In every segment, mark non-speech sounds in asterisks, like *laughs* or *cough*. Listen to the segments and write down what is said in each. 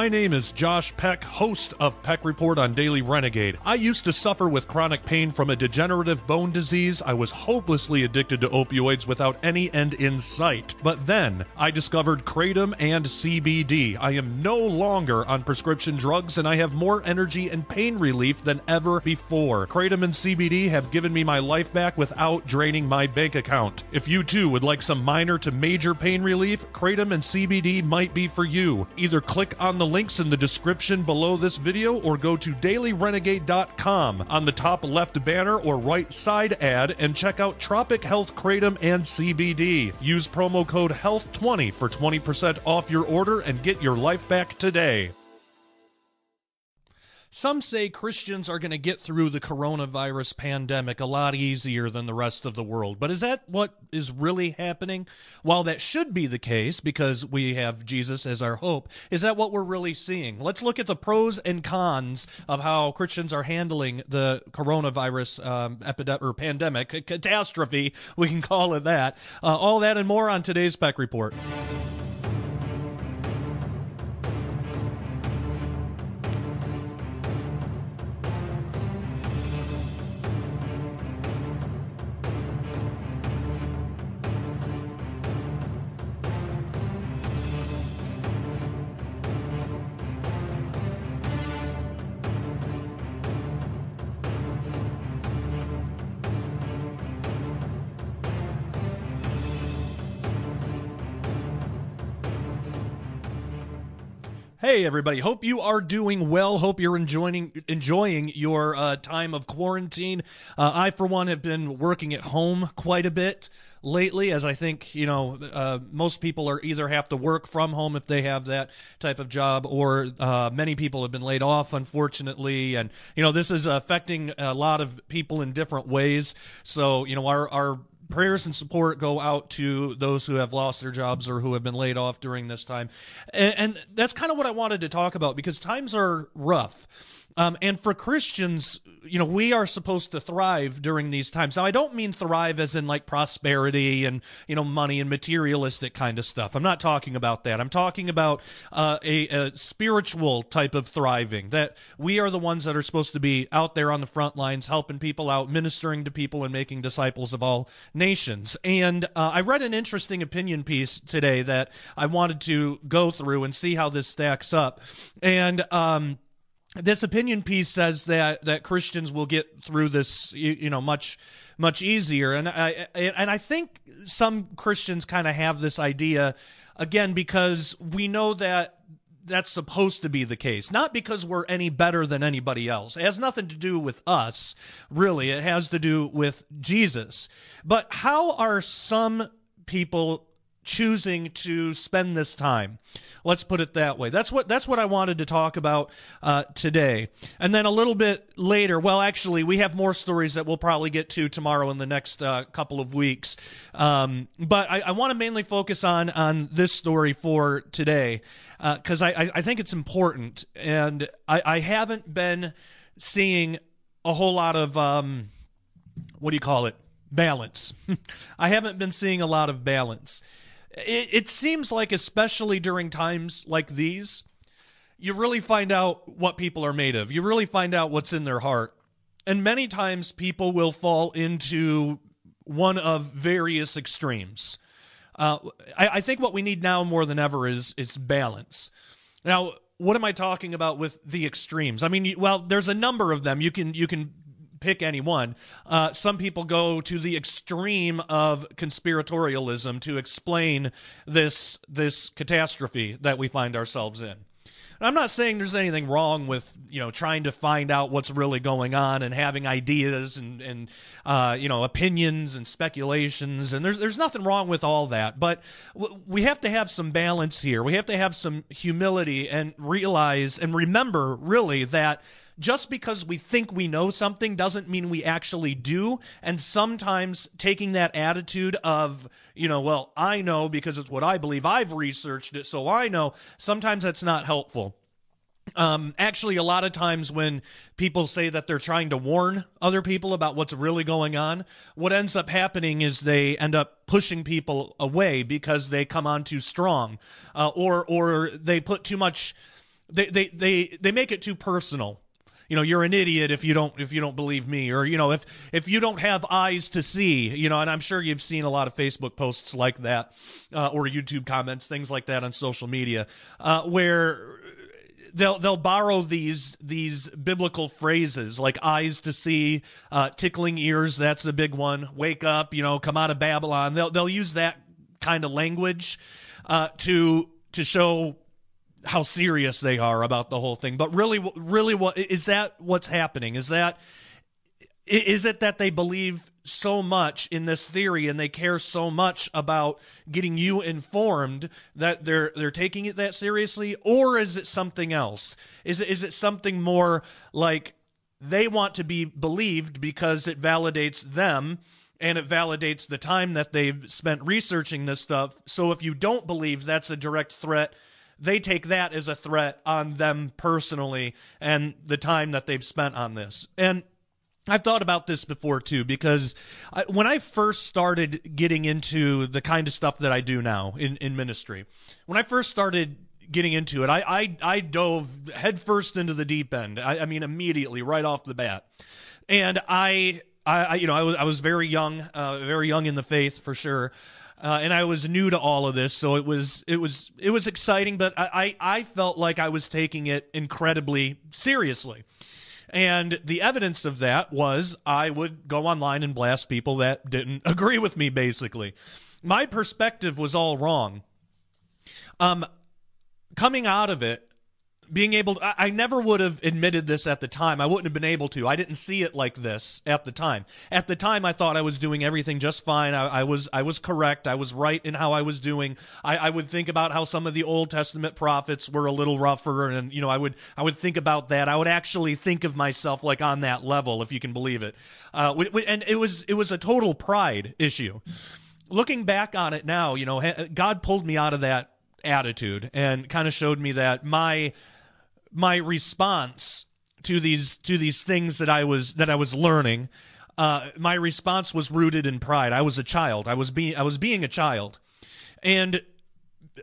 My name is Josh Peck, host of Peck Report on Daily Renegade. I used to suffer with chronic pain from a degenerative bone disease. I was hopelessly addicted to opioids without any end in sight. But then I discovered Kratom and CBD. I am no longer on prescription drugs and I have more energy and pain relief than ever before. Kratom and CBD have given me my life back without draining my bank account. If you too would like some minor to major pain relief, Kratom and CBD might be for you. Either click on the links in the description below this video or go to dailyrenegade.com on the top left banner or right side ad and check out Tropic Health Kratom and CBD. Use promo code HEALTH20 for 20% off your order and get your life back today. Some say Christians are going to get through the coronavirus pandemic a lot easier than the rest of the world. But is that what is really happening? While that should be the case because we have Jesus as our hope, is that what we're really seeing? Let's look at the pros and cons of how Christians are handling the coronavirus um, epidemic or pandemic, catastrophe, we can call it that. Uh, all that and more on today's Peck Report. Hey everybody, hope you are doing well. Hope you're enjoying enjoying your uh, time of quarantine. Uh, I, for one, have been working at home quite a bit lately, as I think you know uh, most people are either have to work from home if they have that type of job, or uh, many people have been laid off, unfortunately, and you know this is affecting a lot of people in different ways. So you know our our prayers and support go out to those who have lost their jobs or who have been laid off during this time. And, and that's kind of what I wanted to talk about because times are rough. Um, and for Christians, you know, we are supposed to thrive during these times. Now, I don't mean thrive as in like prosperity and, you know, money and materialistic kind of stuff. I'm not talking about that. I'm talking about uh, a, a, spiritual type of thriving, that we are the ones that are supposed to be out there on the front lines, helping people out, ministering to people, and making disciples of all nations. And uh, I read an interesting opinion piece today that I wanted to go through and see how this stacks up. And, um, this opinion piece says that that Christians will get through this you, you know much much easier. And I and I think some Christians kind of have this idea again because we know that that's supposed to be the case not because we're any better than anybody else. It has nothing to do with us really. It has to do with Jesus. But how are some people choosing to spend this time. Let's put it that way. That's what that's what I wanted to talk about uh, today. And then a little bit later, well, actually, we have more stories that we'll probably get to tomorrow in the next uh, couple of weeks. Um, but I, I want to mainly focus on on this story for today because uh, I, I think it's important, and I, I haven't been seeing a whole lot of um, what do you call it balance. *laughs* I haven't been seeing a lot of balance it, it seems like, especially during times like these, you really find out what people are made of. You really find out what's in their heart. And many times people will fall into one of various extremes. Uh, I, I, think what we need now more than ever is is balance. Now, what am I talking about with the extremes? I mean, well, there's a number of them. You can you can pick any one. Uh, some people go to the extreme of conspiratorialism to explain this this catastrophe that we find ourselves in. I'm not saying there's anything wrong with you know trying to find out what's really going on and having ideas and and uh, you know opinions and speculations and there's there's nothing wrong with all that. But w- we have to have some balance here. We have to have some humility and realize and remember really that just because we think we know something doesn't mean we actually do. And sometimes taking that attitude of, you know, well, I know because it's what I believe, I've researched it, so I know, sometimes that's not helpful. Um, actually, a lot of times when people say that they're trying to warn other people about what's really going on, what ends up happening is they end up pushing people away because they come on too strong, uh, or or they put too much. They, they they they make it too personal you know you're an idiot if you don't if you don't believe me or you know if if you don't have eyes to see you know and i'm sure you've seen a lot of facebook posts like that uh, or youtube comments things like that on social media uh, where they'll they'll borrow these these biblical phrases like eyes to see, uh, tickling ears. That's a big one. Wake up, you know, come out of Babylon. They'll they'll use that kind of language uh, to to show how serious they are about the whole thing. But really, really, what is that? What's happening? Is that is it that they believe so much in this theory and they care so much about getting you informed that they're they're taking it that seriously, or is it something else? Is it is it something more like they want to be believed because it validates them? and it validates the time that they've spent researching this stuff. So if you don't believe that's a direct threat they take that as a threat on them personally and the time that they've spent on this. And I've thought about this before too, because I, when I first started getting into the kind of stuff that I do now in, in ministry, when I first started getting into it, I, I, I dove headfirst into the deep end. I, I mean, immediately, right off the bat. And I, I, you know, I was, I was very young, uh, very young in the faith for sure uh, and I was new to all of this, so it was it was it was exciting, but I, I, I felt like I was taking it incredibly seriously. And the evidence of that was I would go online and blast people that didn't *laughs* agree with me, basically. My perspective was all wrong. Um, coming out of it, being able to, I, never would have admitted this at the time. I wouldn't have been able to. I didn't see it like this at the time. At the time, I thought I was doing everything just fine. I, I was I was correct. I was right in how I was doing. I, I would think about how some of the Old Testament prophets were a little rougher, and you know, I would I would think about that. I would actually think of myself like on that level, if you can believe it. Uh, and it was it was a total pride issue. Looking back on it now, you know, God pulled me out of that attitude and kind of showed me that my my response to these to these things that I was that I was learning, uh, my response was rooted in pride. I was a child. I was being I was being a child, and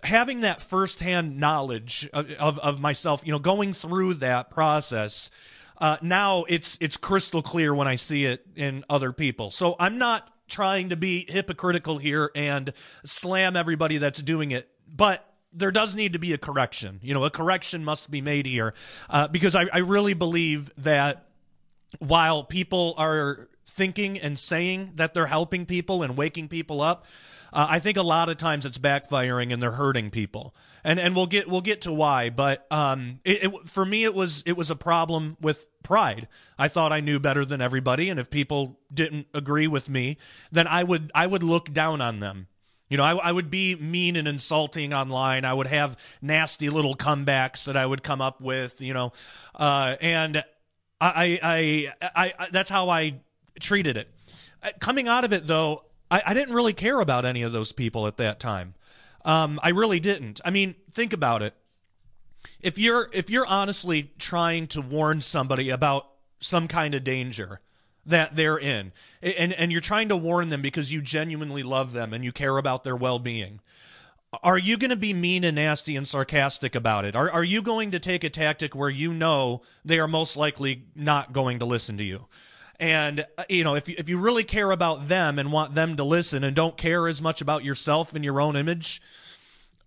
having that firsthand knowledge of, of, of myself, you know, going through that process. Uh, now it's it's crystal clear when I see it in other people. So I'm not trying to be hypocritical here and slam everybody that's doing it, but there does need to be a correction. You know, a correction must be made here uh, because I, I really believe that while people are thinking and saying that they're helping people and waking people up, uh, I think a lot of times it's backfiring and they're hurting people. And and we'll get we'll get to why, but um, it, it, for me it was it was a problem with pride. I thought I knew better than everybody, and if people didn't agree with me, then I would I would look down on them you know, I, I, would be mean and insulting online. I would have nasty little comebacks that I would come up with, you know, uh, and I, I, I, I, that's how I treated it. Uh, coming out of it, though, I, I didn't really care about any of those people at that time. Um, I really didn't. I mean, think about it. If you're if you're honestly trying to warn somebody about some kind of danger, that they're in. And and you're trying to warn them because you genuinely love them and you care about their well-being. Are you going to be mean and nasty and sarcastic about it? Are are you going to take a tactic where you know they are most likely not going to listen to you? And uh, you know if you, if you really care about them and want them to listen and don't care as much about yourself and your own image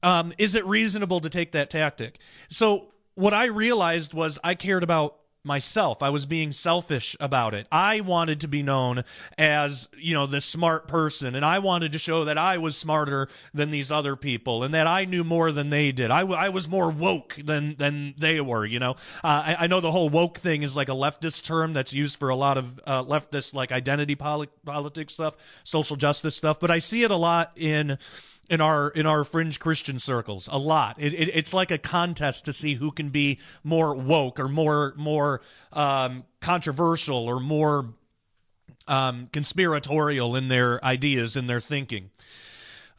um, is it reasonable to take that tactic? So what i realized was i cared about myself. I was being selfish about it. I wanted to be known as, you know, the smart person, and I wanted to show that I was smarter than these other people and that I knew more than they did. I, w- I was more woke than, than they were, you know. Uh, I, I, know the whole woke thing is like a leftist term that's used for a lot of uh, leftist, like identity poli- politics stuff, social justice stuff, but I see it a lot in in our in our fringe Christian circles a lot. It, it, it's like a contest to see who can be more woke or more more um, controversial or more um, conspiratorial in their ideas in their thinking.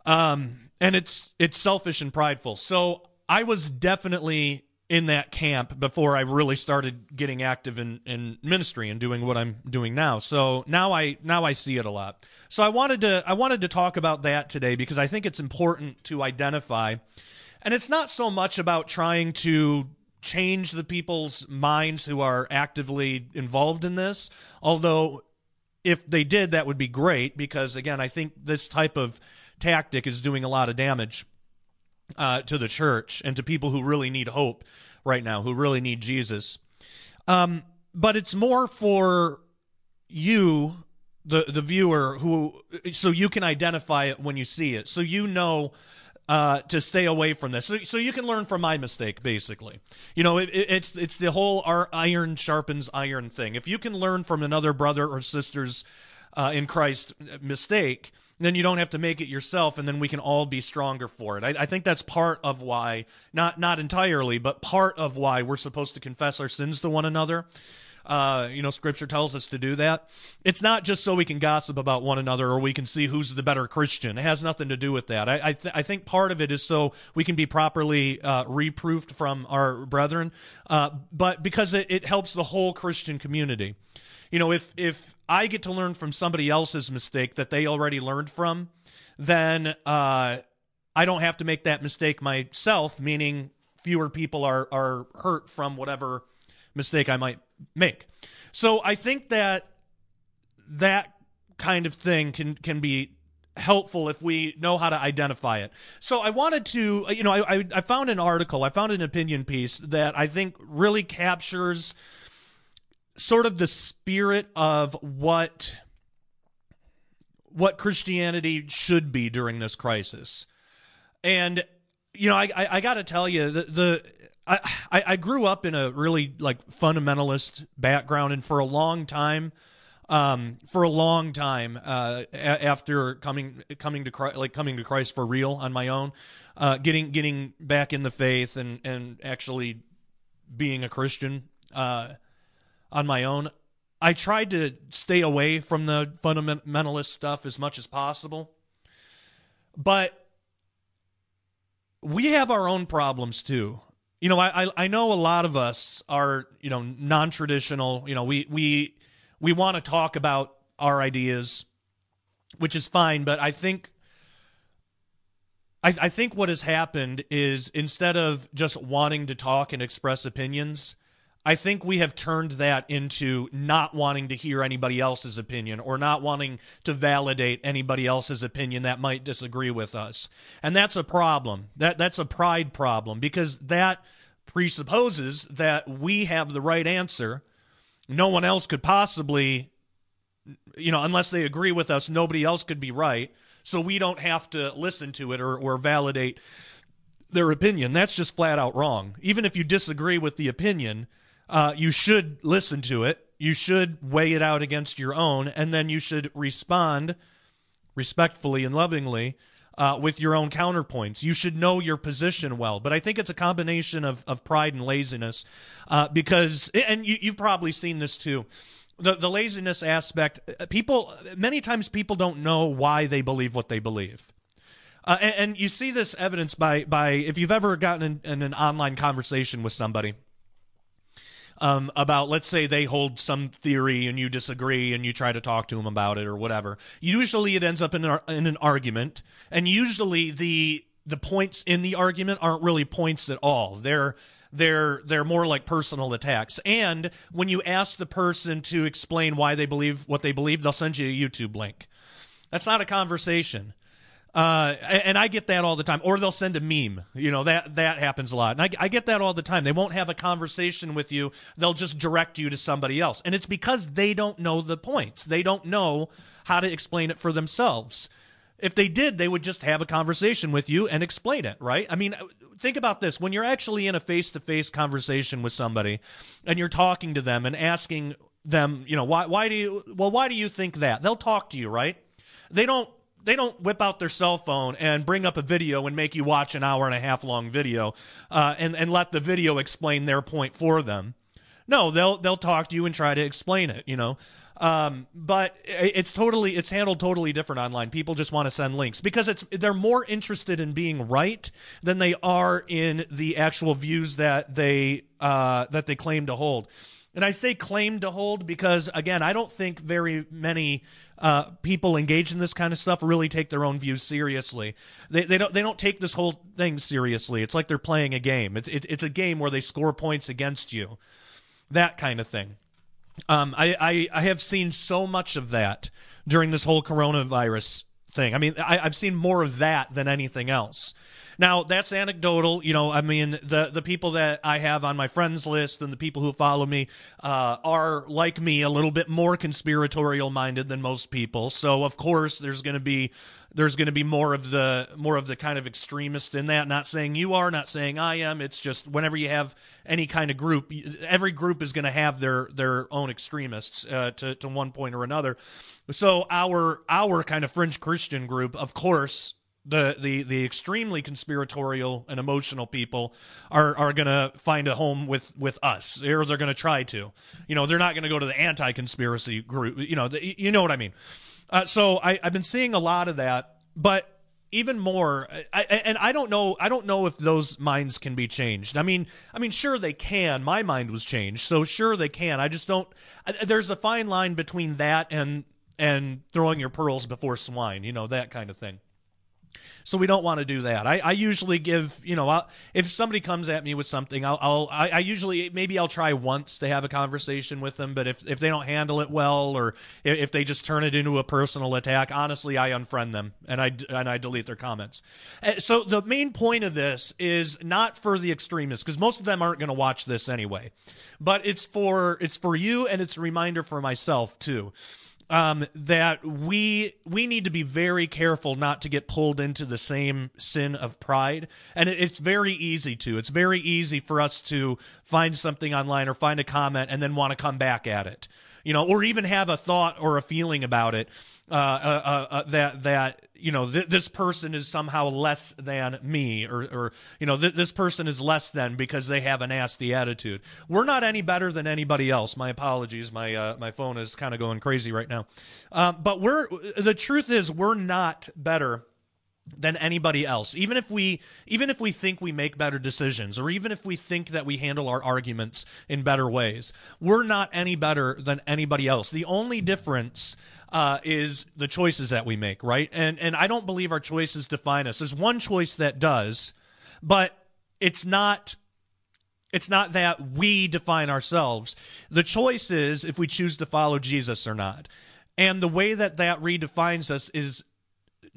Um, and it's it's selfish and prideful. So I was definitely in that camp before I really started getting active in, in ministry and doing what I'm doing now. So now I now I see it a lot. So I wanted to I wanted to talk about that today because I think it's important to identify. And it's not so much about trying to change the people's minds who are actively involved in this, although if they did that would be great because again, I think this type of tactic is doing a lot of damage uh, to the church and to people who really need hope right now, who really need Jesus. Um, but it's more for you, the the viewer, who so you can identify it when you see it, so you know. Uh, to stay away from this, so, so you can learn from my mistake. Basically, you know, it, it, it's it's the whole iron sharpens iron thing. If you can learn from another brother or sister's uh, in Christ mistake, then you don't have to make it yourself, and then we can all be stronger for it. I, I, think that's part of why, not not entirely, but part of why we're supposed to confess our sins to one another. Uh, you know, Scripture tells us to do that. It's not just so we can gossip about one another or we can see who's the better Christian. It has nothing to do with that. I I, th- I think part of it is so we can be properly uh, reproofed from our brethren, uh, but because it, it helps the whole Christian community. You know, if if I get to learn from somebody else's mistake that they already learned from, then uh, I don't have to make that mistake myself, meaning fewer people are, are hurt from whatever mistake I might make. So I think that that kind of thing can can be helpful if we know how to identify it. So I wanted to, you know, I, I, I found an article, I found an opinion piece that I think really captures sort of the spirit of what what Christianity should be during this crisis. And you know, I I, I got to tell you the the I I grew up in a really like fundamentalist background, and for a long time, um, for a long time uh, a- after coming coming to Christ, like coming to Christ for real on my own, uh, getting getting back in the faith and and actually being a Christian. Uh, on my own. I tried to stay away from the fundamentalist stuff as much as possible. But we have our own problems too. You know, I, I know a lot of us are, you know, non traditional. You know, we we we want to talk about our ideas, which is fine, but I think I, I think what has happened is instead of just wanting to talk and express opinions, I think we have turned that into not wanting to hear anybody else's opinion or not wanting to validate anybody else's opinion that might disagree with us. And that's a problem. That that's a pride problem because that presupposes that we have the right answer. No one else could possibly you know, unless they agree with us, nobody else could be right. So we don't have to listen to it or, or validate their opinion. That's just flat out wrong. Even if you disagree with the opinion, uh, you should listen to it. You should weigh it out against your own, and then you should respond respectfully and lovingly uh, with your own counterpoints. You should know your position well. But I think it's a combination of, of pride and laziness uh, because, and you, you've probably seen this too. The, the laziness aspect, uh, people, many times people don't know why they believe what they believe. Uh, and, and, you see this evidence by, by if you've ever gotten in, in an online conversation with somebody um, about let's say they hold some theory and you disagree and you try to talk to them about it or whatever. Usually it ends up in an, in an argument, and usually the the points in the argument aren't really points at all. They're they're they're more like personal attacks. And when you ask the person to explain why they believe what they believe, they'll send you a YouTube link. That's not a conversation. Uh, and I get that all the time. Or they'll send a meme. You know, that, that happens a lot. And I, I get that all the time. They won't have a conversation with you. They'll just direct you to somebody else. And it's because they don't know the points. They don't know how to explain it for themselves. If they did, they would just have a conversation with you and explain it, right? I mean, think about this. When you're actually in a face to face conversation with somebody and you're talking to them and asking them, you know, why, why do you, well, why do you think that? They'll talk to you, right? They don't they don't whip out their cell phone and bring up a video and make you watch an hour and a half long video uh, and and let the video explain their point for them. No, they'll they'll talk to you and try to explain it. You know. Um, but it's totally it's handled totally different online. People just want to send links because it's they're more interested in being right than they are in the actual views that they uh, that they claim to hold. And I say claim to hold because, again, I don't think very many uh, people engaged in this kind of stuff really take their own views seriously. They, they don't they don't take this whole thing seriously. It's like they're playing a game. It's it, it's a game where they score points against you, that kind of thing. Um, I, I I have seen so much of that during this whole coronavirus thing. I mean, I, I've seen more of that than anything else. Now that's anecdotal. You know, I mean, the the people that I have on my friends list and the people who follow me uh, are like me, a little bit more conspiratorial minded than most people. So of course, there's going to be there's going to be more of the more of the kind of extremist in that. Not saying you are, not saying I am. It's just whenever you have any kind of group, every group is going to have their their own extremists uh, to to one point or another. So our our kind of fringe Christian group, of course, the the the extremely conspiratorial and emotional people are are going to find a home with with us or they're going to try to you know they're not going to go to the anti-conspiracy group you know the, you know what i mean uh, so I, i've been seeing a lot of that but even more I, and i don't know i don't know if those minds can be changed. I mean i mean sure they can. My mind was changed so sure they can. I just don't there's a fine line between that and and throwing your pearls before swine you know that kind of thing so we don't want to do that. I, I usually give, you know, I'll, if somebody comes at me with something, I'll, I'll I, I, usually maybe I'll try once to have a conversation with them. But if if they don't handle it well, or if, if they just turn it into a personal attack, honestly, I unfriend them and I and I delete their comments. Uh, so the main point of this is not for the extremists because most of them aren't going to watch this anyway, but it's for it's for you and it's a reminder for myself too um, that we we need to be very careful not to get pulled into the same sin of pride, and it, it's very easy to. It's very easy for us to find something online or find a comment and then want to come back at it, you know, or even have a thought or a feeling about it uh, uh, uh, uh that that you know th- this person is somehow less than me or or you know th- this person is less than because they have a nasty attitude. We're not any better than anybody else. My apologies. My uh, my phone is kind of going crazy right now. Um, but we're the truth is we're not better than anybody else even if we even if we think we make better decisions or even if we think that we handle our arguments in better ways we're not any better than anybody else the only difference uh, is the choices that we make, right? And and I don't believe our choices define us. There's one choice that does, but it's not it's not that we define ourselves. The choice is if we choose to follow Jesus or not. And the way that that redefines us is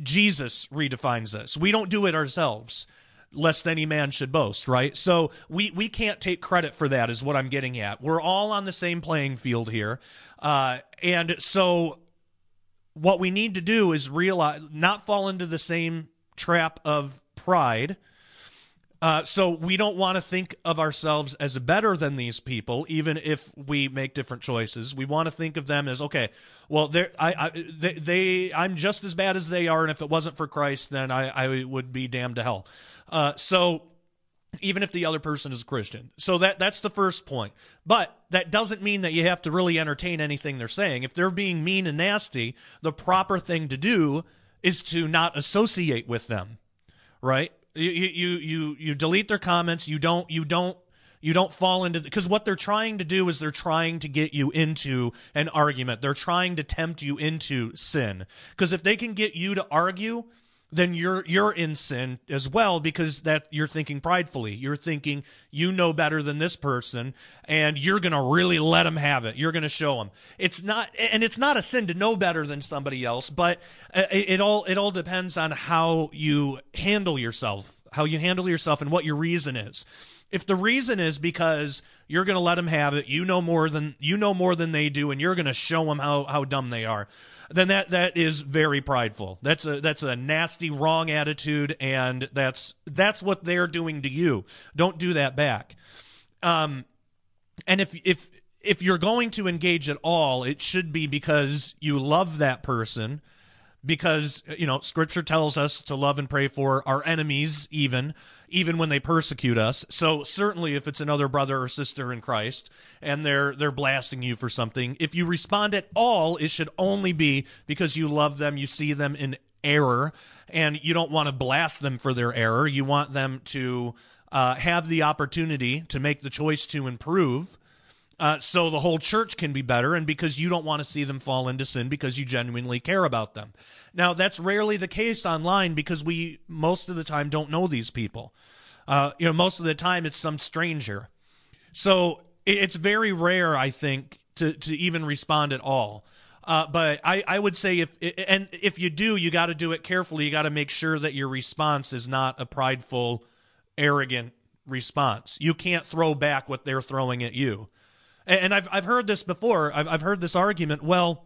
Jesus redefines us. We don't do it ourselves lest any man should boast, right? So we we can't take credit for that is what I'm getting at. We're all on the same playing field here. Uh, and so what we need to do is realize not fall into the same trap of pride. Uh, so we don't want to think of ourselves as better than these people, even if we make different choices. We want to think of them as okay. Well, I, I they, they, I'm just as bad as they are, and if it wasn't for Christ, then I, I would be damned to hell. Uh, so even if the other person is a Christian. So that that's the first point. But that doesn't mean that you have to really entertain anything they're saying. If they're being mean and nasty, the proper thing to do is to not associate with them. Right? You you you you delete their comments, you don't you don't you don't fall into because what they're trying to do is they're trying to get you into an argument. They're trying to tempt you into sin. Because if they can get you to argue, then you're you're in sin as well because that you're thinking pridefully. You're thinking you know better than this person and you're going to really let them have it. You're going to show them. It's not and it's not a sin to know better than somebody else, but it, it all it all depends on how you handle yourself, how you handle yourself and what your reason is. If the reason is because you're going to let them have it, you know more than you know more than they do and you're going to show them how how dumb they are then that that is very prideful. That's a that's a nasty wrong attitude, and that's that's what they're doing to you. Don't do that back. Um, and if if if you're going to engage at all, it should be because you love that person because you know scripture tells us to love and pray for our enemies even even when they persecute us. So certainly if it's another brother or sister in christ and they're they're blasting you for something if you respond at all it should only be because you love them you see them in error and you don't want to blast them for their error. You want them to uh, have the opportunity to make the choice to improve uh, so the whole church can be better, and because you don't want to see them fall into sin because you genuinely care about them. Now, that's rarely the case online because we, most of the time, don't know these people. Uh, you know, most of the time it's some stranger. So it's very rare, I think, to, to even respond at all. Uh, but I, I would say if and if you do, you got to do it carefully. You got to make sure that your response is not a prideful, arrogant response. You can't throw back what they're throwing at you. And I've I've heard this before. I've I've heard this argument. Well,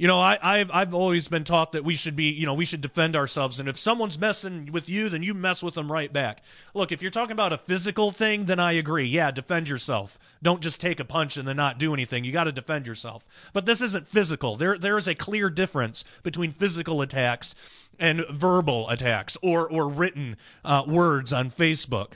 you know, I, I've I've always been taught that we should be, you know, we should defend ourselves, and if someone's messing with you, then you mess with them right back. Look, if you're talking about a physical thing, then I agree. Yeah, defend yourself. Don't just take a punch and then not do anything. You got to defend yourself. But this isn't physical. There there is a clear difference between physical attacks and verbal attacks or or written uh, words on Facebook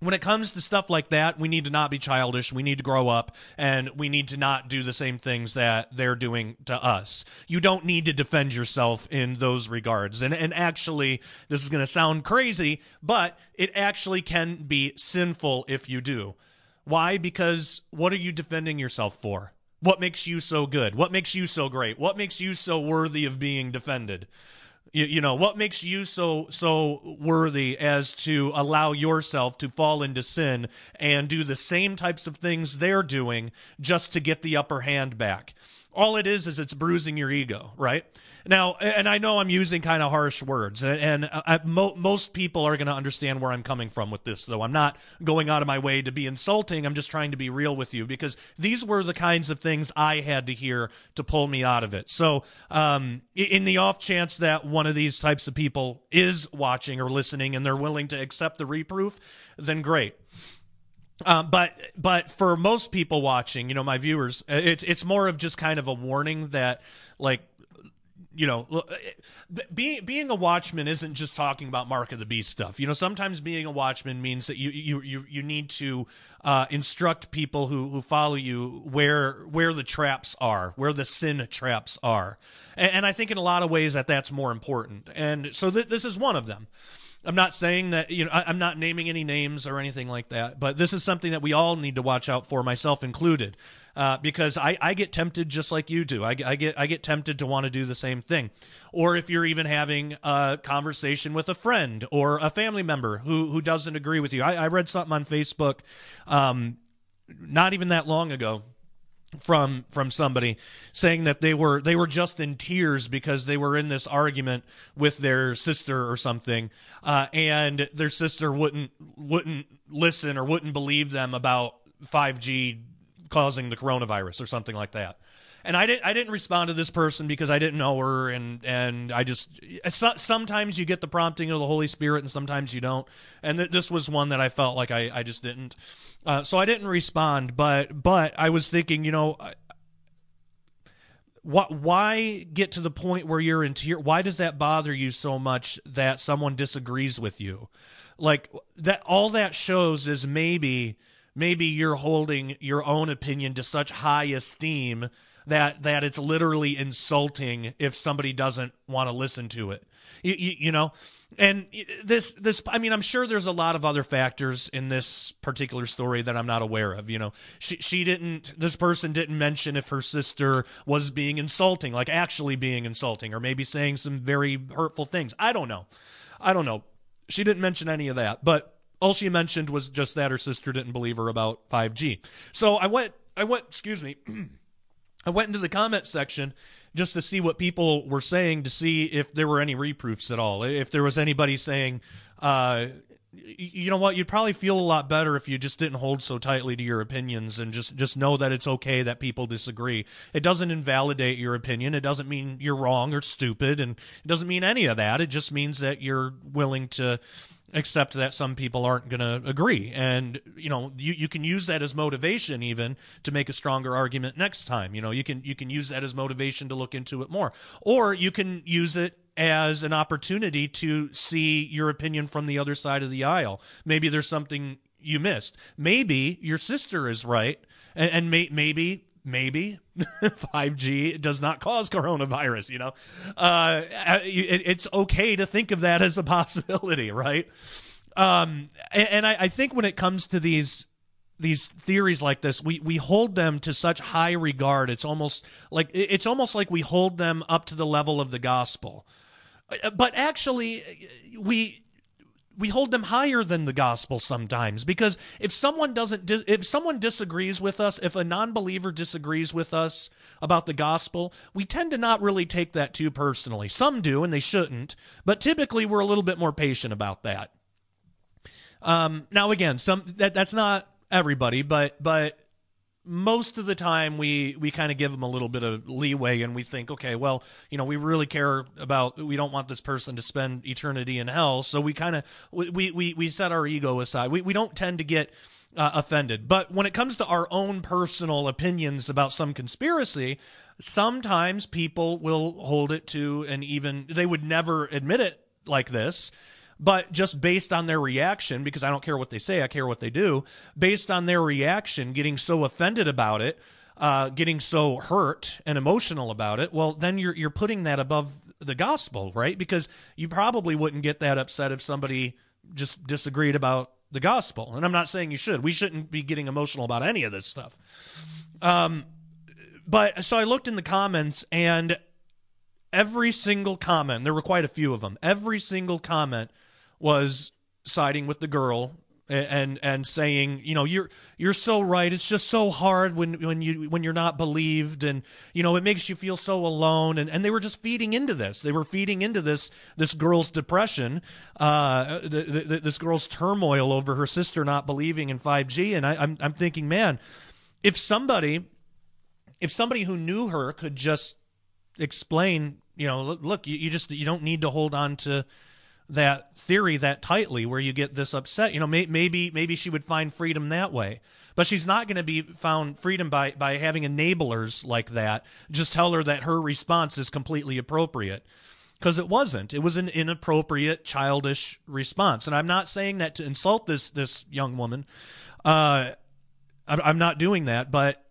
when it comes to stuff like that, we need to not be childish. We need to grow up and we need to not do the same things that they're doing to us. You don't need to defend yourself in those regards. And, and actually, this is going to sound crazy, but it actually can be sinful if you do. Why? Because what are you defending yourself for? What makes you so good? What makes you so great? What makes you so worthy of being defended? You, you, know what makes you so so worthy as to allow yourself to fall into sin and do the same types of things they're doing just to get the upper hand back all it is is it's bruising your ego, right? Now, and I know I'm using kind of harsh words, and, I, mo- most people are going to understand where I'm coming from with this, though. I'm not going out of my way to be insulting. I'm just trying to be real with you because these were the kinds of things I had to hear to pull me out of it. So, um, in the off chance that one of these types of people is watching or listening and they're willing to accept the reproof, then great. Um, but but for most people watching, you know, my viewers, uh, it, it's more of just kind of a warning that, like, you know, uh, being being a watchman isn't just talking about Mark of the Beast stuff. You know, sometimes being a watchman means that you you you, you need to uh, instruct people who, who follow you where where the traps are, where the sin traps are, and, and I think in a lot of ways that that's more important. And so th- this is one of them. I'm not saying that you know I, am not naming any names or anything like that, but this is something that we all need to watch out for, myself included, uh, because I, I get tempted just like you do. I, I get I get tempted to want to do the same thing, or if you're even having a conversation with a friend or a family member who who doesn't agree with you. I, I read something on Facebook, um, not even that long ago from from somebody saying that they were they were just in tears because they were in this argument with their sister or something uh, and their sister wouldn't wouldn't listen or wouldn't believe them about 5G causing the coronavirus or something like that. And I didn't I didn't respond to this person because I didn't know her and and I just sometimes you get the prompting of the Holy Spirit and sometimes you don't. And this was one that I felt like I I just didn't uh, so I didn't respond but but I was thinking you know what why get to the point where you're in tears why does that bother you so much that someone disagrees with you like that all that shows is maybe maybe you're holding your own opinion to such high esteem that that it's literally insulting if somebody doesn't want to listen to it. You, you, you know, and this this I mean I'm sure there's a lot of other factors in this particular story that I'm not aware of. You know, she she didn't this person didn't mention if her sister was being insulting, like actually being insulting, or maybe saying some very hurtful things. I don't know. I don't know. She didn't mention any of that, but all she mentioned was just that her sister didn't believe her about 5G. So I went, I went, excuse me, *clears throat* I went into the comment section just to see what people were saying to see if there were any reproofs at all. If there was anybody saying, uh, you know what, you'd probably feel a lot better if you just didn't hold so tightly to your opinions and just just know that it's okay that people disagree. It doesn't invalidate your opinion. It doesn't mean you're wrong or stupid and it doesn't mean any of that. It just means that you're willing to accept that some people aren't going to agree. And you know you, you can use that as motivation even to make a stronger argument next time. You know you can you can use that as motivation to look into it more. Or you can use it as an opportunity to see your opinion from the other side of the aisle. Maybe there's something you missed. Maybe your sister is right and, and may, maybe maybe *laughs* 5G does not cause coronavirus. You know, uh, it, it's okay to think of that *laughs* as a possibility, right? Um, and, and I, I think when it comes to these these theories like this, we we hold them to such high regard. It's almost like it's almost like we hold them up to the level of the gospel. Uh, but actually, we we hold them higher than the gospel sometimes because if someone doesn't if someone disagrees with us if a non-believer disagrees with us about the gospel we tend to not really take that too personally. Some do and they shouldn't but typically we're a little bit more patient about that. Um, now again some that that's not everybody but but most of the time we we kind of give them a little bit of leeway and we think okay well you know we really care about we don't want this person to spend eternity in hell. So we kind of we, we we set our ego aside. We, we don't tend to get uh, offended. But when it comes to our own personal opinions about some conspiracy sometimes people will hold it to an even they would never admit it like this but just based on their reaction, because I don't care what they say, I care what they do, based on their reaction, getting so offended about it, uh, getting so hurt and emotional about it, well, then you're you're putting that above the gospel, right? Because you probably wouldn't get that upset if somebody just disagreed about the gospel. And I'm not saying you should. We shouldn't be getting emotional about any of this stuff. Um, but so I looked in the comments and every single comment, there were quite a few of them, every single comment was siding with the girl and and saying, you know, you're you're so right. It's just so hard when when you when you're not believed, and you know, it makes you feel so alone. And and they were just feeding into this. They were feeding into this this girl's depression, uh, the, the, this girl's turmoil over her sister not believing in 5G. And I, I'm I'm thinking, man, if somebody if somebody who knew her could just explain, you know, look, you, you just you don't need to hold on to that theory that tightly where you get this upset you know may, maybe maybe she would find freedom that way. But she's not going to be found freedom by by having enablers like that just tell her that her response is completely appropriate. Because it wasn't. It was an inappropriate childish response. And i'm not saying that to insult this this young woman. Uh i'm not doing that. But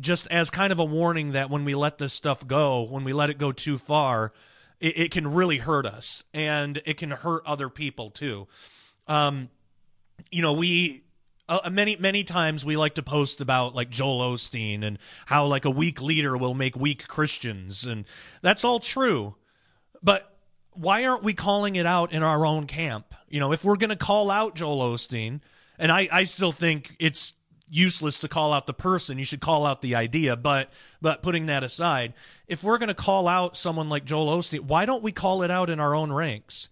just as kind of a warning that when we let this stuff go when we let it go too far it, it can really hurt us and it can hurt other people too. Um, you know, we uh, many many times we like to post about like Joel Osteen and how like a weak leader will make weak Christians and that's all true. But why aren't we calling it out in our own camp? You know, if we're going to call out Joel Osteen, and I, I still think it's useless to call out the person. You should call out the idea. But but putting that aside, if we're going to call out someone like Joel Osteen, why don't we call it out in our own ranks?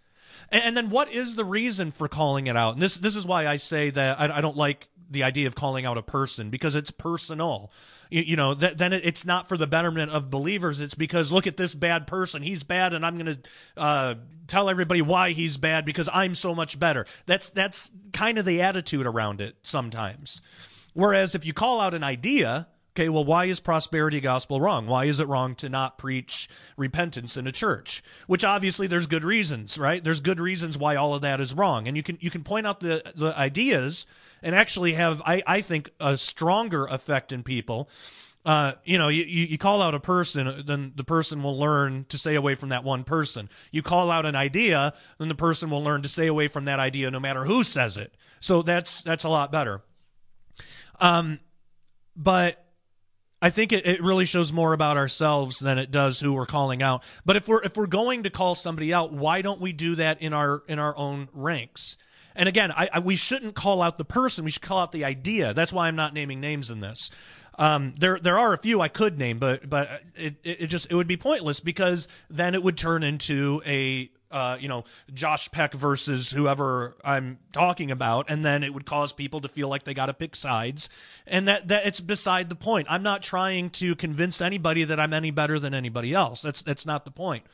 And, and then what is the reason for calling it out? And this this is why I say that I, I don't like the idea of calling out a person because it's personal. You, you know, th- then it's not for the betterment of believers. It's because look at this bad person. He's bad, and I'm going to uh, tell everybody why he's bad because I'm so much better. That's that's kind of the attitude around it sometimes. Whereas if you call out an idea, okay, well, why is prosperity gospel wrong? Why is it wrong to not preach repentance in a church? Which obviously there's good reasons, right? There's good reasons why all of that is wrong. And you can you can point out the the ideas and actually have I, I think a stronger effect in people uh, you know, you, you call out a person, then the person will learn to stay away from that one person. You call out an idea, then the person will learn to stay away from that idea no matter who says it. So that's that's a lot better. Um, but I think it, it really shows more about ourselves than it does who we're calling out. But if we're if we're going to call somebody out, why don't we do that in our in our own ranks? And again, I, I, we shouldn't call out the person; we should call out the idea. That's why I'm not naming names in this. Um, there there are a few I could name, but but it, it just it would be pointless because then it would turn into a uh, you know, Josh Peck versus whoever I'm talking about, and then it would cause people to feel like they got to pick sides, and that that it's beside the point. I'm not trying to convince anybody that I'm any better than anybody else. That's that's not the point.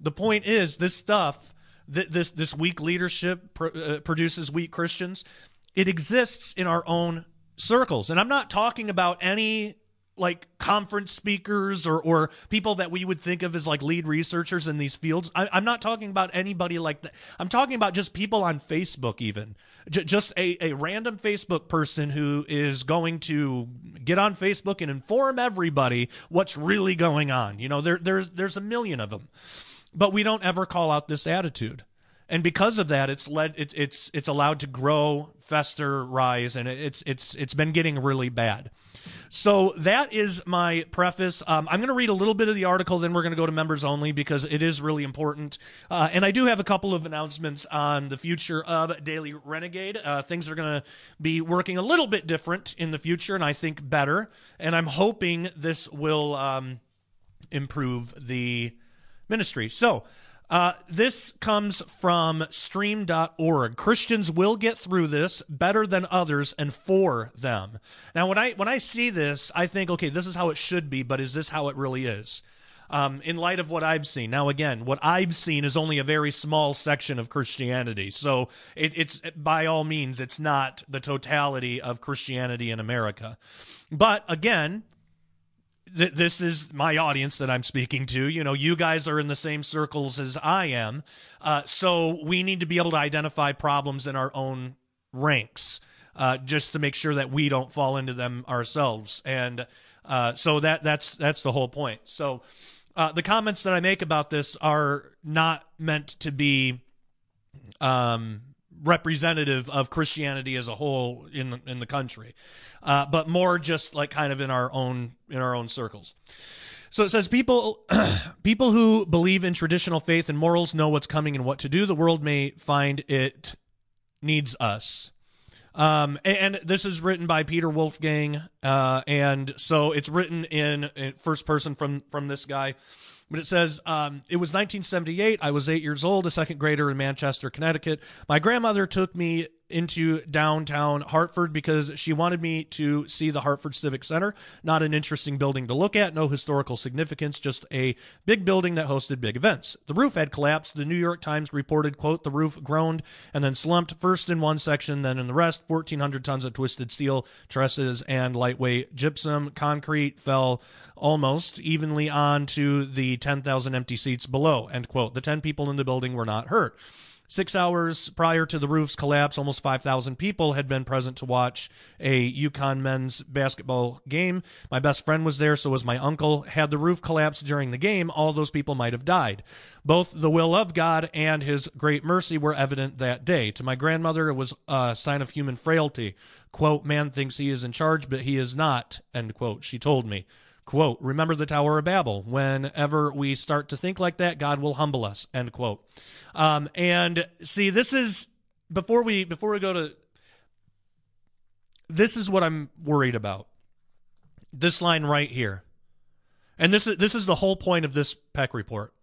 The point is this stuff, th- this this weak leadership pr- uh, produces weak Christians. It exists in our own circles, and I'm not talking about any like conference speakers or, or people that we would think of as like lead researchers in these fields. I, am not talking about anybody like that. I'm talking about just people on Facebook, even J- just a, a random Facebook person who is going to get on Facebook and inform everybody what's really going on. You know, there, there's, there's a million of them, but we don't ever call out this attitude. And because of that, it's led, it, it's, it's allowed to grow, fester, rise, and it's, it's, it's been getting really bad. So that is my preface. Um, I'm going to read a little bit of the article, then we're going to go to members only because it is really important. Uh, and I do have a couple of announcements on the future of Daily Renegade. Uh, things are going to be working a little bit different in the future, and I think better. And I'm hoping this will um, improve the ministry. So, uh, this comes from stream.org. Christians will get through this better than others and for them. Now, when I, when I see this, I think, okay, this is how it should be, but is this how it really is? Um, in light of what I've seen. Now, again, what I've seen is only a very small section of Christianity. So it, it's by all means, it's not the totality of Christianity in America. But again, th- this is my audience that I'm speaking to. You know, you guys are in the same circles as I am. Uh, so we need to be able to identify problems in our own ranks uh, just to make sure that we don't fall into them ourselves. And uh, so that that's that's the whole point. So uh, the comments that I make about this are not meant to be um, representative of Christianity as a whole in in the country, uh, but more just like kind of in our own in our own circles. So it says people *clears throat* people who believe in traditional faith and morals know what's coming and what to do. The world may find it needs us. Um, and, and, this is written by Peter Wolfgang, uh, and so it's written in, in first person from from this guy. But it says, um, it was 1978. I was eight years old, a second grader in Manchester, Connecticut. My grandmother took me into downtown Hartford because she wanted me to see the Hartford Civic Center. Not an interesting building to look at, no historical significance, just a big building that hosted big events. The roof had collapsed. The New York Times reported, quote, the roof groaned and then slumped first in one section, then in the rest. 1,400 tons of twisted steel trusses and lightweight gypsum concrete fell almost evenly onto the 10,000 empty seats below, end quote. The 10 people in the building were not hurt. Six hours prior to the roof's collapse, almost 5,000 people had been present to watch a UConn men's basketball game. My best friend was there, so was my uncle. Had the roof collapsed during the game, all those people might have died. Both the will of God and his great mercy were evident that day. To my grandmother, it was a sign of human frailty. Quote, man thinks he is in charge, but he is not, end quote, she told me. Quote, remember the Tower of Babel. Whenever we start to think like that, God will humble us, end quote. Um, and see, this is before we before we go to this is what I'm worried about. This line right here. And this is this is the whole point of this Peck report.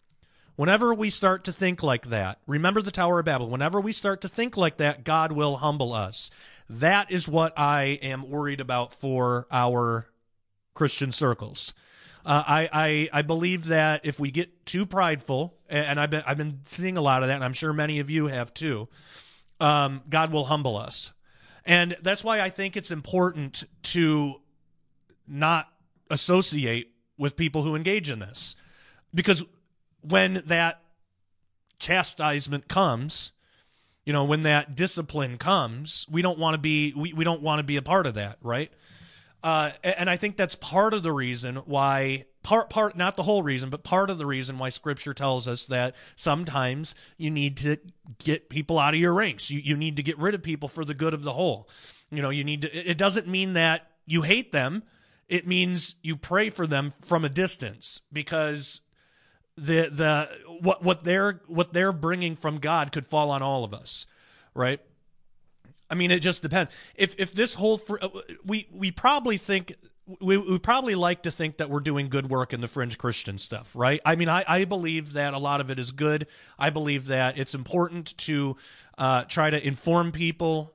Whenever we start to think like that, remember the Tower of Babel. Whenever we start to think like that, God will humble us. That is what I am worried about for our Christian circles. Uh, I, I I believe that if we get too prideful, and I've been I've been seeing a lot of that, and I'm sure many of you have too. Um, God will humble us, and that's why I think it's important to not associate with people who engage in this, because when that chastisement comes, you know, when that discipline comes, we don't want to be we, we don't want to be a part of that, right? Uh, and I think that's part of the reason why part part not the whole reason, but part of the reason why Scripture tells us that sometimes you need to get people out of your ranks. You you need to get rid of people for the good of the whole. You know, you need to. It doesn't mean that you hate them. It means you pray for them from a distance because the the what what they're what they're bringing from God could fall on all of us, right? I mean, it just depends. If if this whole fr- uh, we we probably think we we probably like to think that we're doing good work in the fringe Christian stuff, right? I mean, I I believe that a lot of it is good. I believe that it's important to uh, try to inform people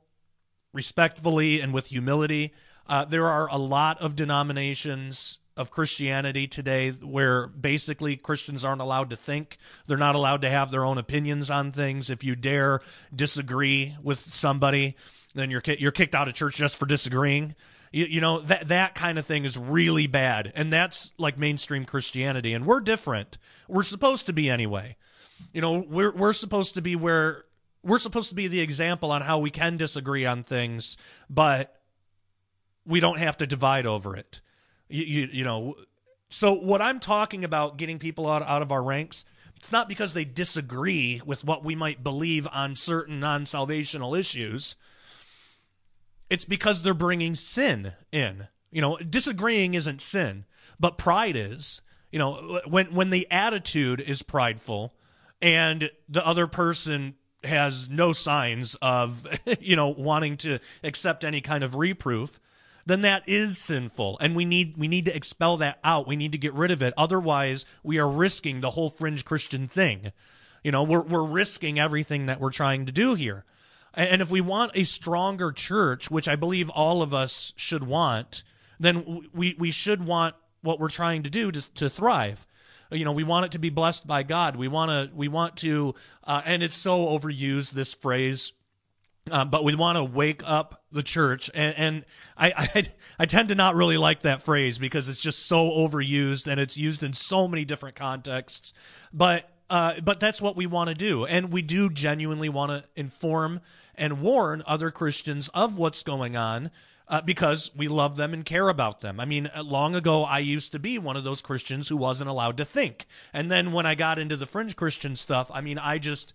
respectfully and with humility. Uh, there are a lot of denominations of Christianity today where basically Christians aren't allowed to think. They're not allowed to have their own opinions on things. If you dare disagree with somebody, then you're you're kicked out of church just for disagreeing. You, you know that that kind of thing is really bad, and that's like mainstream Christianity. And we're different. We're supposed to be anyway. You know, we're we're supposed to be where we're supposed to be the example on how we can disagree on things, but we don't have to divide over it. You, you, you know, so what I'm talking about getting people out, out of our ranks, it's not because they disagree with what we might believe on certain non salvational issues. It's because they're bringing sin in. You know, disagreeing isn't sin, but pride is. You know, when when the attitude is prideful and the other person has no signs of, *laughs* you know, wanting to accept any kind of reproof, then that is sinful. And we need we need to expel that out. We need to get rid of it. Otherwise we are risking the whole fringe christian thing. You know we're we're risking everything that we're trying to do here. And if we want a stronger church which i believe all of us should want then we we should want what we're trying to do to, to thrive. You know we want it to be blessed by god. We want to we want to uh, and it's so overused this phrase uh, but we want to wake up the church, and, and I, *laughs* I, I tend to not really like that phrase because it's just so overused and it's used in so many different contexts. But uh, but that's what we want to do, and we do genuinely want to inform and warn other Christians of what's going on. Uh, because we love them and care about them. I mean, uh, long ago, I used to be one of those Christians who wasn't allowed to think. And then when I got into the fringe Christian stuff, I mean, I just,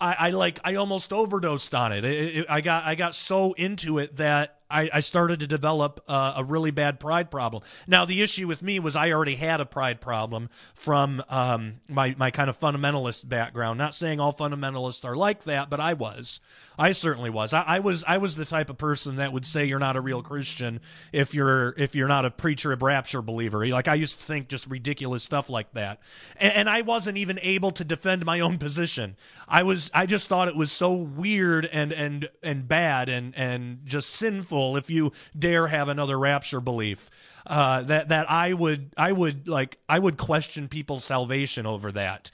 I, I like I almost overdosed on it. It, it. I got I got so into it that I, I started to develop uh, a really bad pride problem. Now the issue with me was I already had a pride problem from um, my my kind of fundamentalist background. Not saying all fundamentalists are like that, but I was. I certainly was. I, I, was I was the type of person that would say you're not a real Christian if you're if you're not a pre-trib rapture believer. Like I used to think just ridiculous stuff like that, and, and I wasn't even able to defend my own position. I was I just thought it was so weird and and and bad and and just sinful if you dare have another rapture belief. Uh, that that I would I would like I would question people's salvation over that.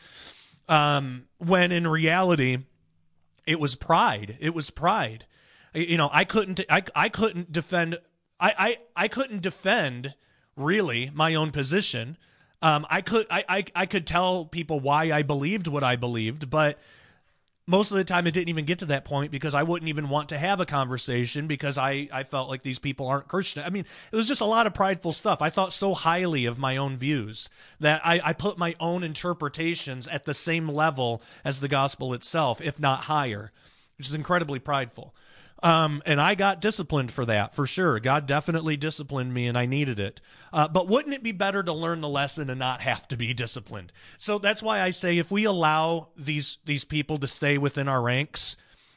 Um, when in reality it was pride. It was pride. You know, I couldn't. I I couldn't defend. I I I couldn't defend really my own position. Um, I could I, I I could tell people why I believed what I believed, but most of the time it didn't even get to that point because I wouldn't even want to have a conversation because I, I felt like these people aren't Christian. I mean, it was just a lot of prideful stuff. I thought so highly of my own views that I, I put my own interpretations at the same level as the gospel itself, if not higher, which is incredibly prideful. Um, and I got disciplined for that, for sure. God definitely disciplined me, and I needed it. Uh, but wouldn't it be better to learn the lesson and not have to be disciplined? So that's why I say if we allow these these people to stay within our ranks,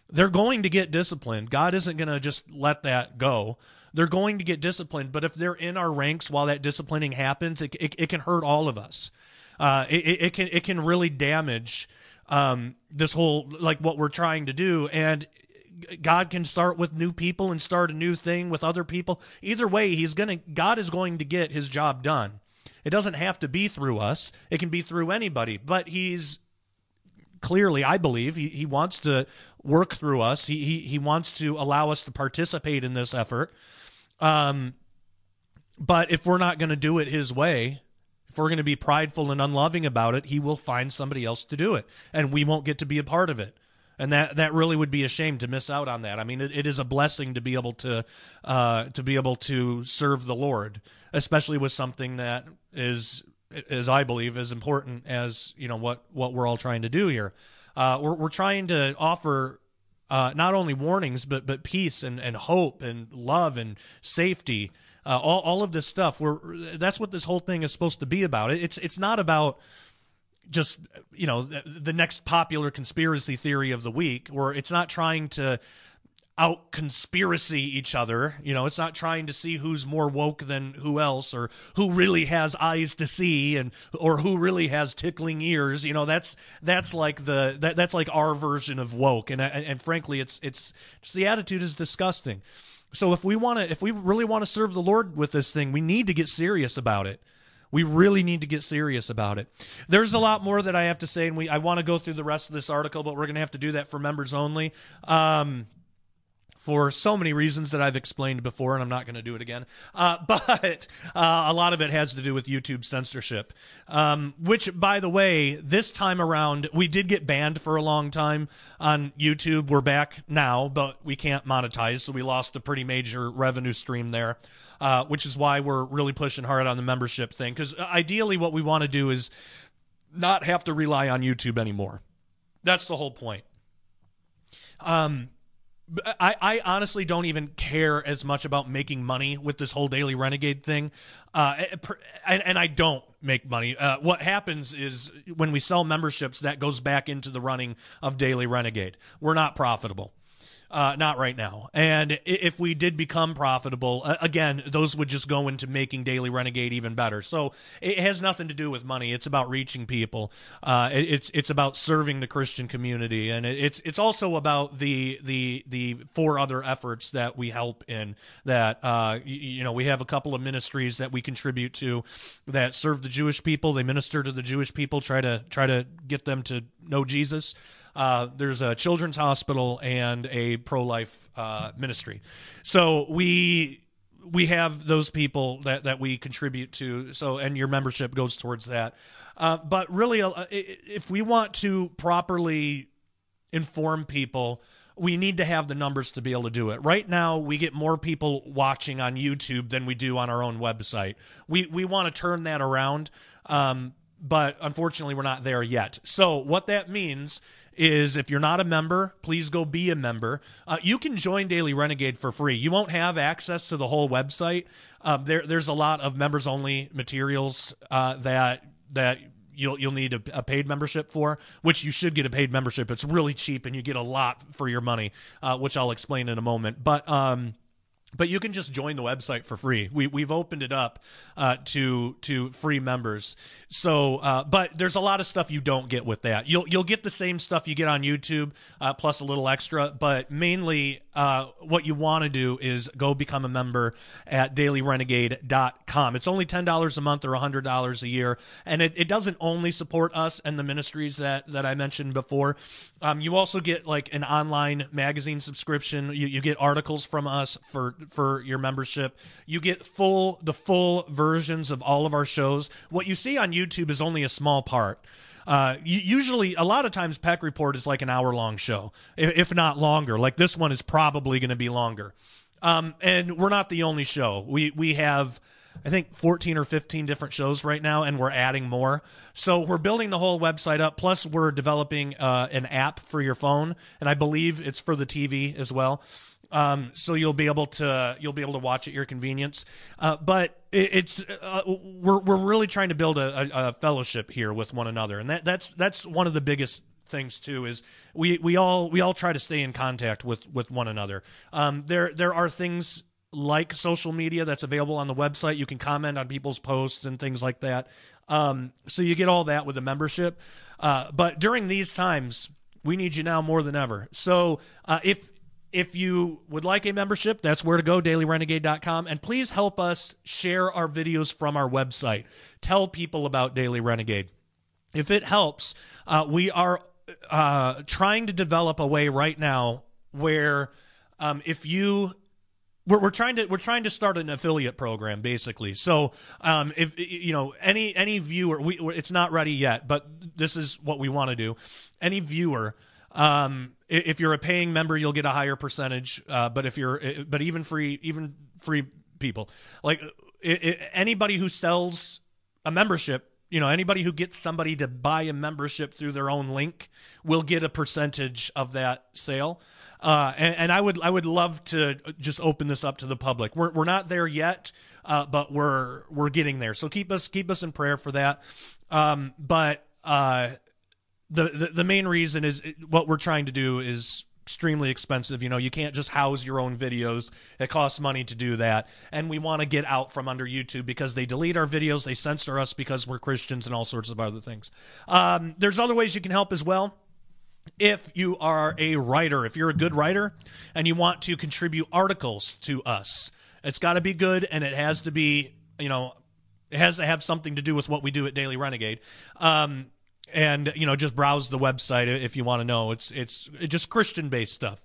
they're going to get disciplined. God isn't going to just let that go. They're going to get disciplined. But if they're in our ranks while that disciplining happens, it, it, it can hurt all of us. Uh, it, it can it can really damage um, this whole like what we're trying to do and God can start with new people and start a new thing with other people. Either way, he's going to God is going to get his job done. It doesn't have to be through us. It can be through anybody, but he's clearly, I believe, he, he wants to work through us. He, he he wants to allow us to participate in this effort. Um but if we're not going to do it his way, if we're going to be prideful and unloving about it, he will find somebody else to do it, and we won't get to be a part of it. And that that really would be a shame to miss out on that. I mean, it, it is a blessing to be able to uh, to be able to serve the Lord, especially with something that is, as I believe, as important as you know what what we're all trying to do here. Uh, we're we're trying to offer uh, not only warnings but but peace and, and hope and love and safety. Uh, all all of this stuff. We're that's what this whole thing is supposed to be about. It's it's not about just you know the, next popular conspiracy theory of the week, or it's not trying to out conspiracy each other. You know, it's not trying to see who's more woke than who else or who really has eyes to see and or who really has tickling ears. You know, that's that's like the that, that's like our version of woke and and frankly it's it's just the attitude is disgusting. So if we want to if we really want to serve the Lord with this thing, we need to get serious about it. We really need to get serious about it. There's a lot more that I have to say, and we I want to go through the rest of this article, but we're going to have to do that for members only. Um, for so many reasons that I've explained before, and I'm not going to do it again. Uh, *laughs* but uh, a lot of it has to do with YouTube censorship, um, which, by the way, this time around, we did get banned for a long time on YouTube. We're back now, but we can't monetize, so we lost a pretty major revenue stream there, uh, which is why we're really pushing hard on the membership thing. Because ideally, what we want to do is not have to rely on YouTube anymore. That's the whole point. Um, I, I honestly don't even care as much about making money with this whole daily renegade thing, uh, eh, and, and I don't make money. Uh, what happens is when we sell memberships, that goes back into the running of daily renegade. We're not profitable. Uh, not right now. And if we did become profitable, again, those would just go into making Daily Renegade even better. So it has nothing to do with money. It's about reaching people. Uh, it, it's it's about serving the Christian community, and it, it's it's also about the the the four other efforts that we help in. That uh, you know we have a couple of ministries that we contribute to that serve the Jewish people. They minister to the Jewish people, try to try to get them to know Jesus. Uh, there's a children's hospital and a pro life uh, ministry. So we we have those people that, that we contribute to. So and your membership goes towards that. Uh, but really, uh, if we want to properly inform people we need to have the numbers to be able to do it. Right now, we get more people watching on YouTube than we do on our own website. We we want to turn that around, um, but unfortunately, we're not there yet. So what that means is if you're not a member, please go be a member. Uh, you can join Daily Renegade for free. You won't have access to the whole website. Um, there, there's a lot of members only materials uh, that that you'll you'll need a, a, paid membership for, which you should get a paid membership. It's really cheap and you get a lot for your money, uh, which I'll explain in a moment. But um, but you can just join the website for free. We we've opened it up uh, to to free members. So, uh, but there's a lot of stuff you don't get with that. You'll you'll get the same stuff you get on YouTube uh, plus a little extra. But mainly, uh, what you want to do is go become a member at DailyRenegade.com. It's only ten dollars a month or hundred dollars a year, and it, it doesn't only support us and the ministries that that I mentioned before. Um, you also get like an online magazine subscription. You, you get articles from us for for your membership. You get full the full versions of all of our shows. What you see on YouTube is only a small part. Uh, usually, a lot of times, Peck Report is like an hour long show, if not longer. Like this one is probably going to be longer. Um, and we're not the only show. We we have. I think 14 or 15 different shows right now, and we're adding more. So we're building the whole website up. Plus, we're developing uh, an app for your phone, and I believe it's for the TV as well. Um, so you'll be able to you'll be able to watch at your convenience. Uh, but it, it's uh, we're we're really trying to build a, a, a, fellowship here with one another, and that that's that's one of the biggest things too is we we all we all try to stay in contact with with one another. Um, there there are things like social media that's available on the website. You can comment on people's posts and things like that. Um, so you get all that with a membership. Uh, but during these times, we need you now more than ever. So uh, if if you would like a membership, that's where to go, dailyrenegade.com. And please help us share our videos from our website. Tell people about Daily Renegade. If it helps, uh, we are uh, trying to develop a way right now where um, if you we're, we're trying to we're trying to start an affiliate program basically. So um, if you know any any viewer, we, it's not ready yet, but this is what we want to do. Any viewer um, if you're a paying member, you'll get a higher percentage. Uh, but if you're, but even free, even free people, like it, it, anybody who sells a membership, you know, anybody who gets somebody to buy a membership through their own link will get a percentage of that sale. Uh, and, and, I would I would love to just open this up to the public. We're we're not there yet, uh, but we're we're getting there. So keep us keep us in prayer for that. Um, but uh, the, the main reason is what we're trying to do is extremely expensive. You know, you can't just house your own videos. It costs money to do that. And we want to get out from under YouTube because they delete our videos, they censor us because we're Christians and all sorts of other things. Um, there's other ways you can help as well if you are a writer, if you're a good writer and you want to contribute articles to us, it's got to be good and it has to be, you know, it has to have something to do with what we do at Daily Renegade. Um, and you know, just browse the website if you want to know. It's it's just Christian based stuff.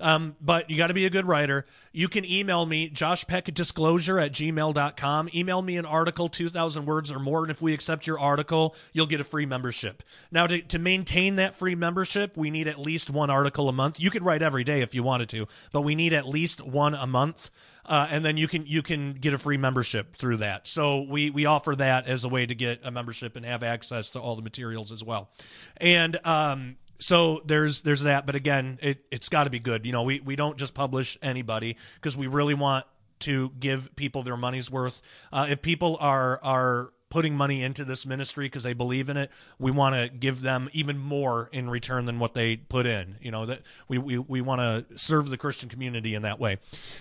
Um, but you got to be a good writer. You can email me, Josh Peck Disclosure at gmail.com. Email me an article, 2,000 words or more. And if we accept your article, you'll get a free membership. Now, to, to maintain that free membership, we need at least one article a month. You could write every day if you wanted to, but we need at least one a month. Uh, and then you can you can get a free membership through that. So we we offer that as a way to get a membership and have access to all the materials as well. And um, so there's there's that but again it, it's got to be good you know we, we don't just publish anybody because we really want to give people their money's worth uh, if people are are putting money into this ministry because they believe in it we want to give them even more in return than what they put in you know that we we, we want to serve the christian community in that way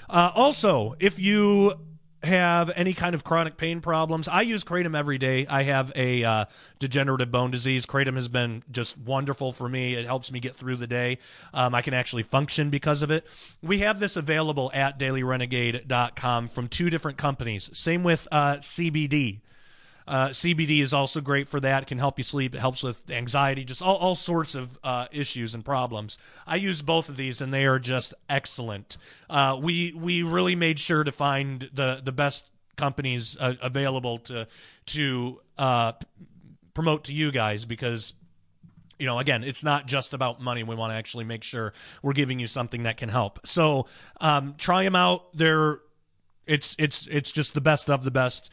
uh, also if you have any kind of chronic pain problems, I use Kratom every day. I have a uh, degenerative bone disease. Kratom has been just wonderful for me. It helps me get through the day. Um, I can actually function because of it. We have this available at dailyrenegade.com from two different companies. Same with uh, CBD. Uh, CBD is also great for that. It can help you sleep. It helps with anxiety, just all, all sorts of uh, issues and problems. I use both of these, and they are just excellent. Uh, we we really made sure to find the the best companies uh, available to to uh, promote to you guys because you know, again, it's not just about money. We want to actually make sure we're giving you something that can help. So um, try them out. They're it's it's it's just the best of the best.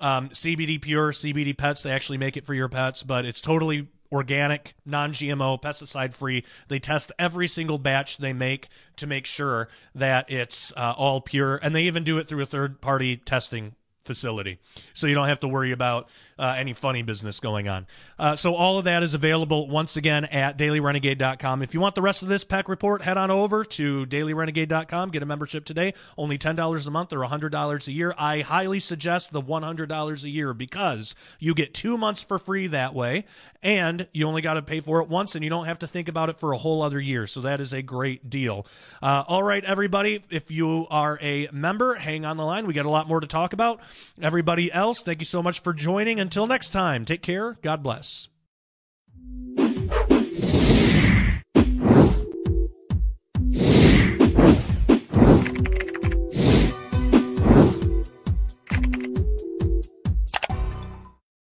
Um, CBD Pure, CBD Pets, they actually make it for your pets, but it's totally organic, non GMO, pesticide free. They test every single batch they make to make sure that it's uh, all pure. And they even do it through a third party testing facility. So you don't have to worry about uh, any funny business going on. Uh, so all of that is available once again at dailyrenegade.com. If you want the rest of this Peck report, head on over to dailyrenegade.com. Get a membership today. Only $10 a month or $100 a year. I highly suggest the $100 a year because you get two months for free that way and you only got to pay for it once and you don't have to think about it for a whole other year. So that is a great deal. Uh, all right, everybody, if you are a member, hang on the line. We got a lot more to talk about. Everybody else, thank you so much for joining. Until next time, take care. God bless.